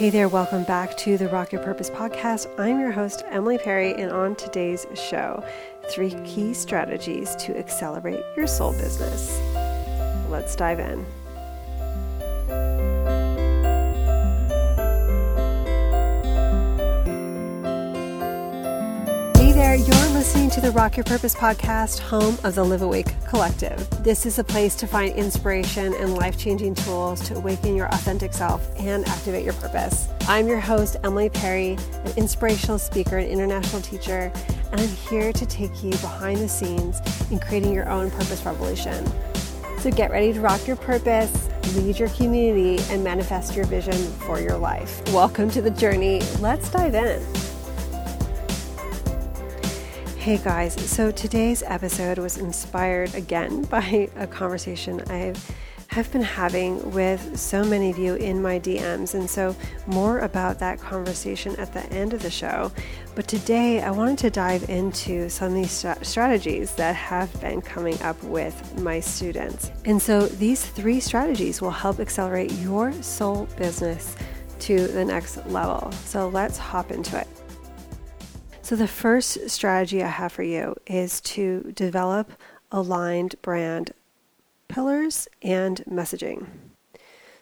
Hey there, welcome back to the Rock Your Purpose podcast. I'm your host, Emily Perry, and on today's show, three key strategies to accelerate your soul business. Let's dive in. You're listening to the Rock Your Purpose podcast, home of the Live Awake Collective. This is a place to find inspiration and life changing tools to awaken your authentic self and activate your purpose. I'm your host, Emily Perry, an inspirational speaker and international teacher, and I'm here to take you behind the scenes in creating your own purpose revolution. So get ready to rock your purpose, lead your community, and manifest your vision for your life. Welcome to the journey. Let's dive in. Hey guys, so today's episode was inspired again by a conversation I have been having with so many of you in my DMs, and so more about that conversation at the end of the show. But today I wanted to dive into some of these strategies that have been coming up with my students. And so these three strategies will help accelerate your soul business to the next level. So let's hop into it. So, the first strategy I have for you is to develop aligned brand pillars and messaging.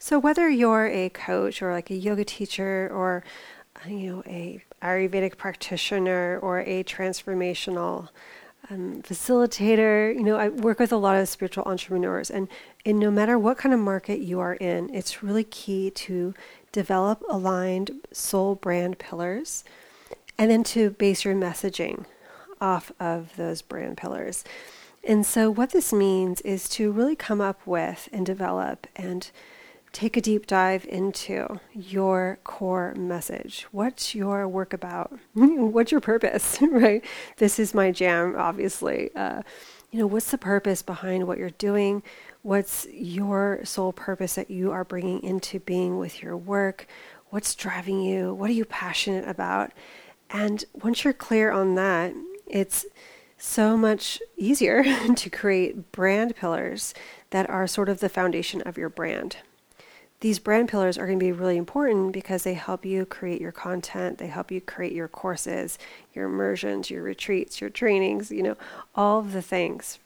So, whether you're a coach or like a yoga teacher or you know a Ayurvedic practitioner or a transformational um, facilitator, you know, I work with a lot of spiritual entrepreneurs, and, and no matter what kind of market you are in, it's really key to develop aligned soul brand pillars and then to base your messaging off of those brand pillars. And so, what this means is to really come up with and develop and take a deep dive into your core message. What's your work about? what's your purpose, right? This is my jam, obviously. Uh, you know, what's the purpose behind what you're doing? What's your sole purpose that you are bringing into being with your work? What's driving you? What are you passionate about? And once you're clear on that, it's so much easier to create brand pillars that are sort of the foundation of your brand. These brand pillars are going to be really important because they help you create your content, they help you create your courses, your immersions, your retreats, your trainings, you know, all of the things.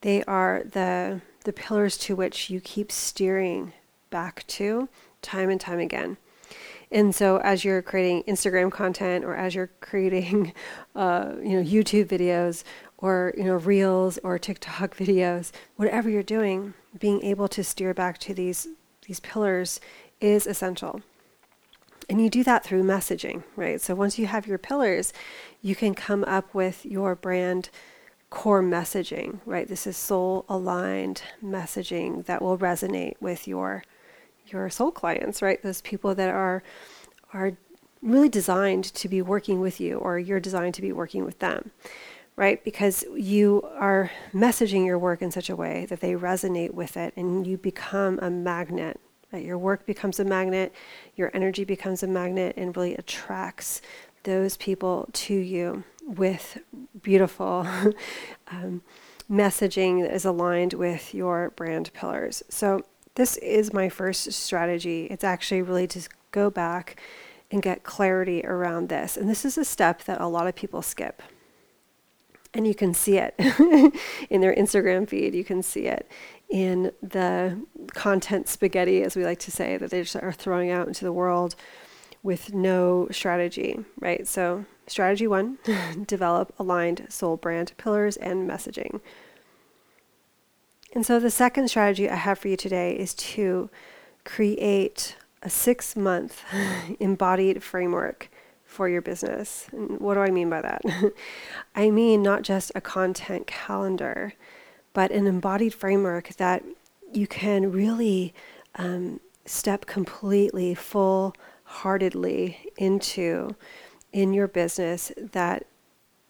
They are the the pillars to which you keep steering back to time and time again. And so, as you're creating Instagram content, or as you're creating, uh, you know, YouTube videos, or you know, Reels or TikTok videos, whatever you're doing, being able to steer back to these these pillars is essential. And you do that through messaging, right? So once you have your pillars, you can come up with your brand core messaging, right? This is soul aligned messaging that will resonate with your your soul clients, right? Those people that are are really designed to be working with you or you're designed to be working with them. Right? Because you are messaging your work in such a way that they resonate with it and you become a magnet. Right? Your work becomes a magnet, your energy becomes a magnet and really attracts those people to you with beautiful um, messaging that is aligned with your brand pillars. So this is my first strategy. It's actually really to go back and get clarity around this. And this is a step that a lot of people skip. And you can see it in their Instagram feed. You can see it in the content spaghetti, as we like to say, that they just are throwing out into the world with no strategy, right? So, strategy one develop aligned soul brand pillars and messaging. And so the second strategy I have for you today is to create a six month embodied framework for your business. And what do I mean by that? I mean not just a content calendar, but an embodied framework that you can really um, step completely, full heartedly into in your business that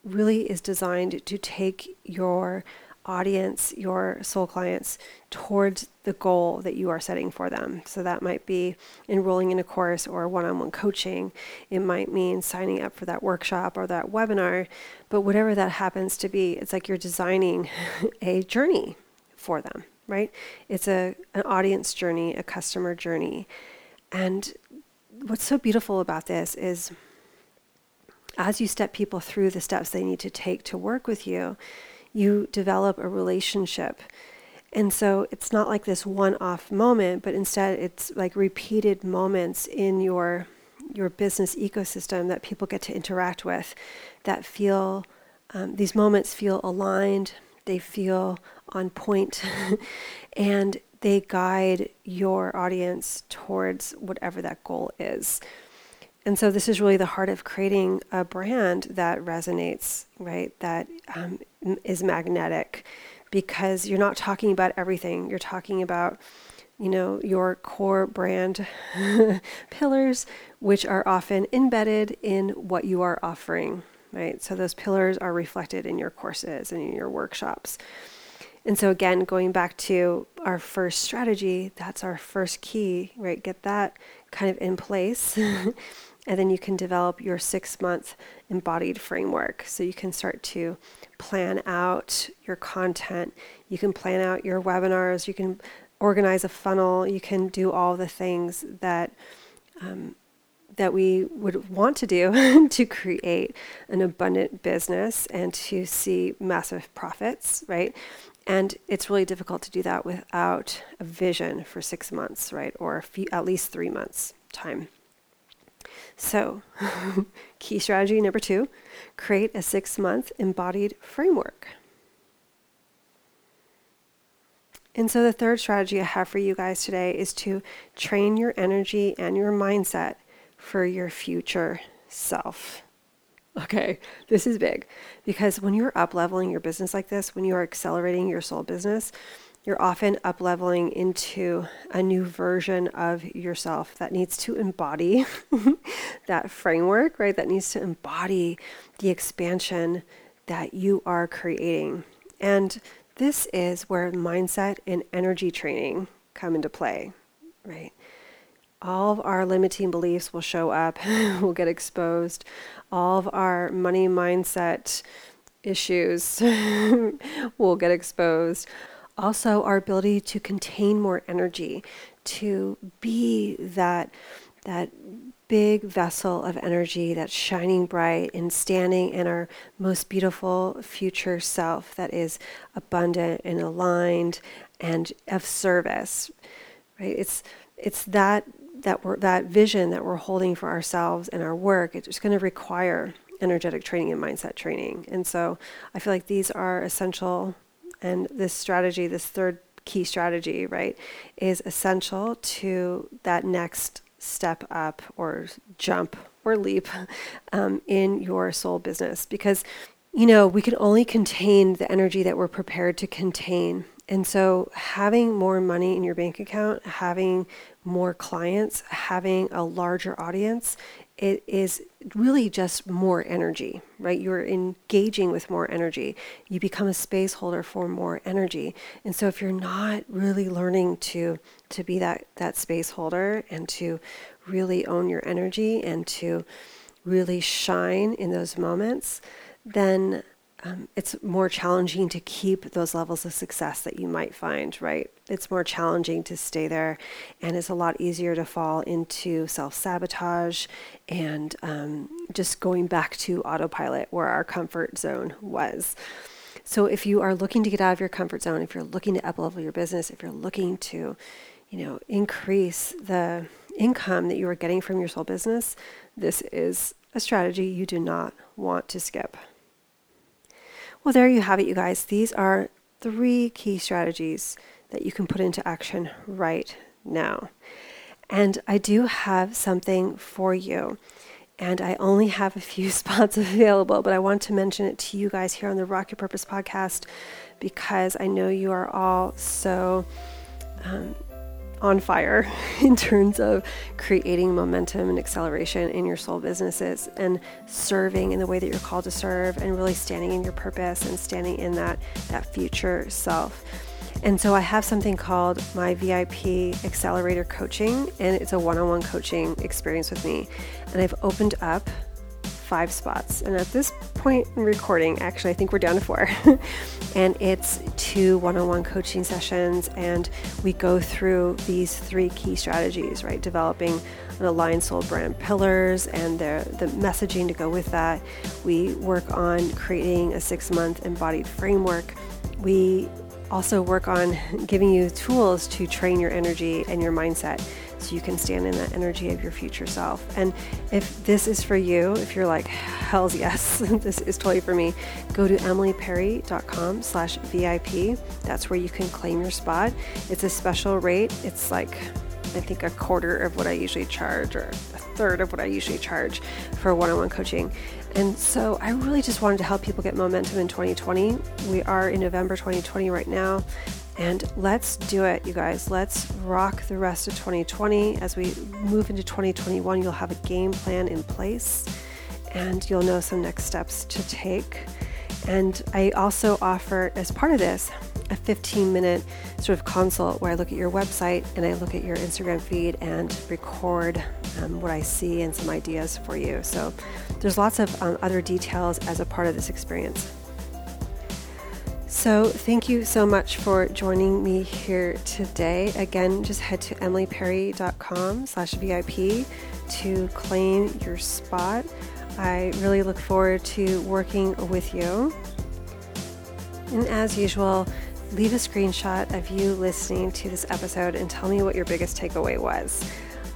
really is designed to take your audience, your soul clients, towards the goal that you are setting for them. So that might be enrolling in a course or one on one coaching. It might mean signing up for that workshop or that webinar. But whatever that happens to be, it's like you're designing a journey for them, right? It's a, an audience journey, a customer journey. And what's so beautiful about this is as you step people through the steps they need to take to work with you, you develop a relationship. And so it's not like this one off moment, but instead it's like repeated moments in your your business ecosystem that people get to interact with that feel um, these moments feel aligned, they feel on point, and they guide your audience towards whatever that goal is. And so, this is really the heart of creating a brand that resonates, right? That um, is magnetic because you're not talking about everything. You're talking about, you know, your core brand pillars, which are often embedded in what you are offering, right? So, those pillars are reflected in your courses and in your workshops. And so, again, going back to our first strategy, that's our first key, right? Get that kind of in place. and then you can develop your six month embodied framework. So you can start to plan out your content. You can plan out your webinars. You can organize a funnel. You can do all the things that. Um, that we would want to do to create an abundant business and to see massive profits, right? And it's really difficult to do that without a vision for six months, right? Or few, at least three months time. So, key strategy number two create a six month embodied framework. And so, the third strategy I have for you guys today is to train your energy and your mindset for your future self. Okay, this is big because when you're up leveling your business like this, when you are accelerating your soul business, you're often up leveling into a new version of yourself that needs to embody that framework, right? That needs to embody the expansion that you are creating. And this is where mindset and energy training come into play, right? all of our limiting beliefs will show up, will get exposed. All of our money mindset issues will get exposed. Also, our ability to contain more energy, to be that that big vessel of energy that's shining bright and standing in our most beautiful future self that is abundant and aligned and of service right it's it's that that we're, that vision that we're holding for ourselves and our work, it's going to require energetic training and mindset training. And so I feel like these are essential. And this strategy, this third key strategy, right, is essential to that next step up or jump or leap um, in your soul business. Because, you know, we can only contain the energy that we're prepared to contain. And so, having more money in your bank account, having more clients, having a larger audience, it is really just more energy, right? You're engaging with more energy. You become a space holder for more energy. And so if you're not really learning to to be that that space holder and to really own your energy and to really shine in those moments, then um, it's more challenging to keep those levels of success that you might find, right? It's more challenging to stay there, and it's a lot easier to fall into self sabotage and um, just going back to autopilot where our comfort zone was. So, if you are looking to get out of your comfort zone, if you're looking to uplevel your business, if you're looking to, you know, increase the income that you are getting from your soul business, this is a strategy you do not want to skip. Well, there you have it, you guys. These are three key strategies that you can put into action right now. And I do have something for you. And I only have a few spots available, but I want to mention it to you guys here on the Rock Your Purpose podcast because I know you are all so um, on fire in terms of creating momentum and acceleration in your soul businesses and serving in the way that you're called to serve and really standing in your purpose and standing in that that future self. And so I have something called my VIP Accelerator Coaching, and it's a one on one coaching experience with me. And I've opened up five spots. And at this point in recording, actually, I think we're down to four. and it's two one on one coaching sessions. And we go through these three key strategies, right? Developing an aligned soul brand pillars and the, the messaging to go with that. We work on creating a six month embodied framework. We also work on giving you tools to train your energy and your mindset so you can stand in that energy of your future self. And if this is for you, if you're like, hell's yes, this is totally for me, go to emilyperry.com slash VIP. That's where you can claim your spot. It's a special rate. It's like I think a quarter of what I usually charge or a third of what I usually charge for one on one coaching. And so I really just wanted to help people get momentum in 2020. We are in November 2020 right now. And let's do it, you guys. Let's rock the rest of 2020. As we move into 2021, you'll have a game plan in place and you'll know some next steps to take. And I also offer, as part of this, a 15 minute sort of consult where I look at your website and I look at your Instagram feed and record um, what I see and some ideas for you. So there's lots of um, other details as a part of this experience. So, thank you so much for joining me here today. Again, just head to emilyperry.com slash VIP to claim your spot. I really look forward to working with you. And as usual, leave a screenshot of you listening to this episode and tell me what your biggest takeaway was.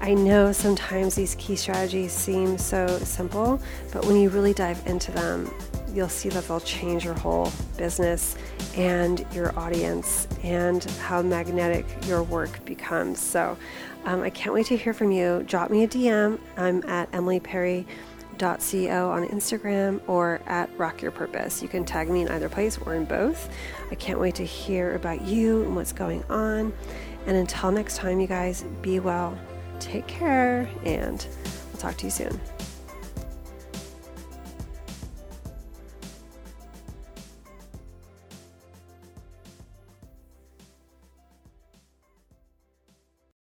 I know sometimes these key strategies seem so simple, but when you really dive into them, you'll see that they'll change your whole business and your audience and how magnetic your work becomes. So um, I can't wait to hear from you. Drop me a DM. I'm at emilyperry.co on Instagram or at Rock Your Purpose. You can tag me in either place or in both. I can't wait to hear about you and what's going on. And until next time, you guys, be well, take care, and I'll talk to you soon.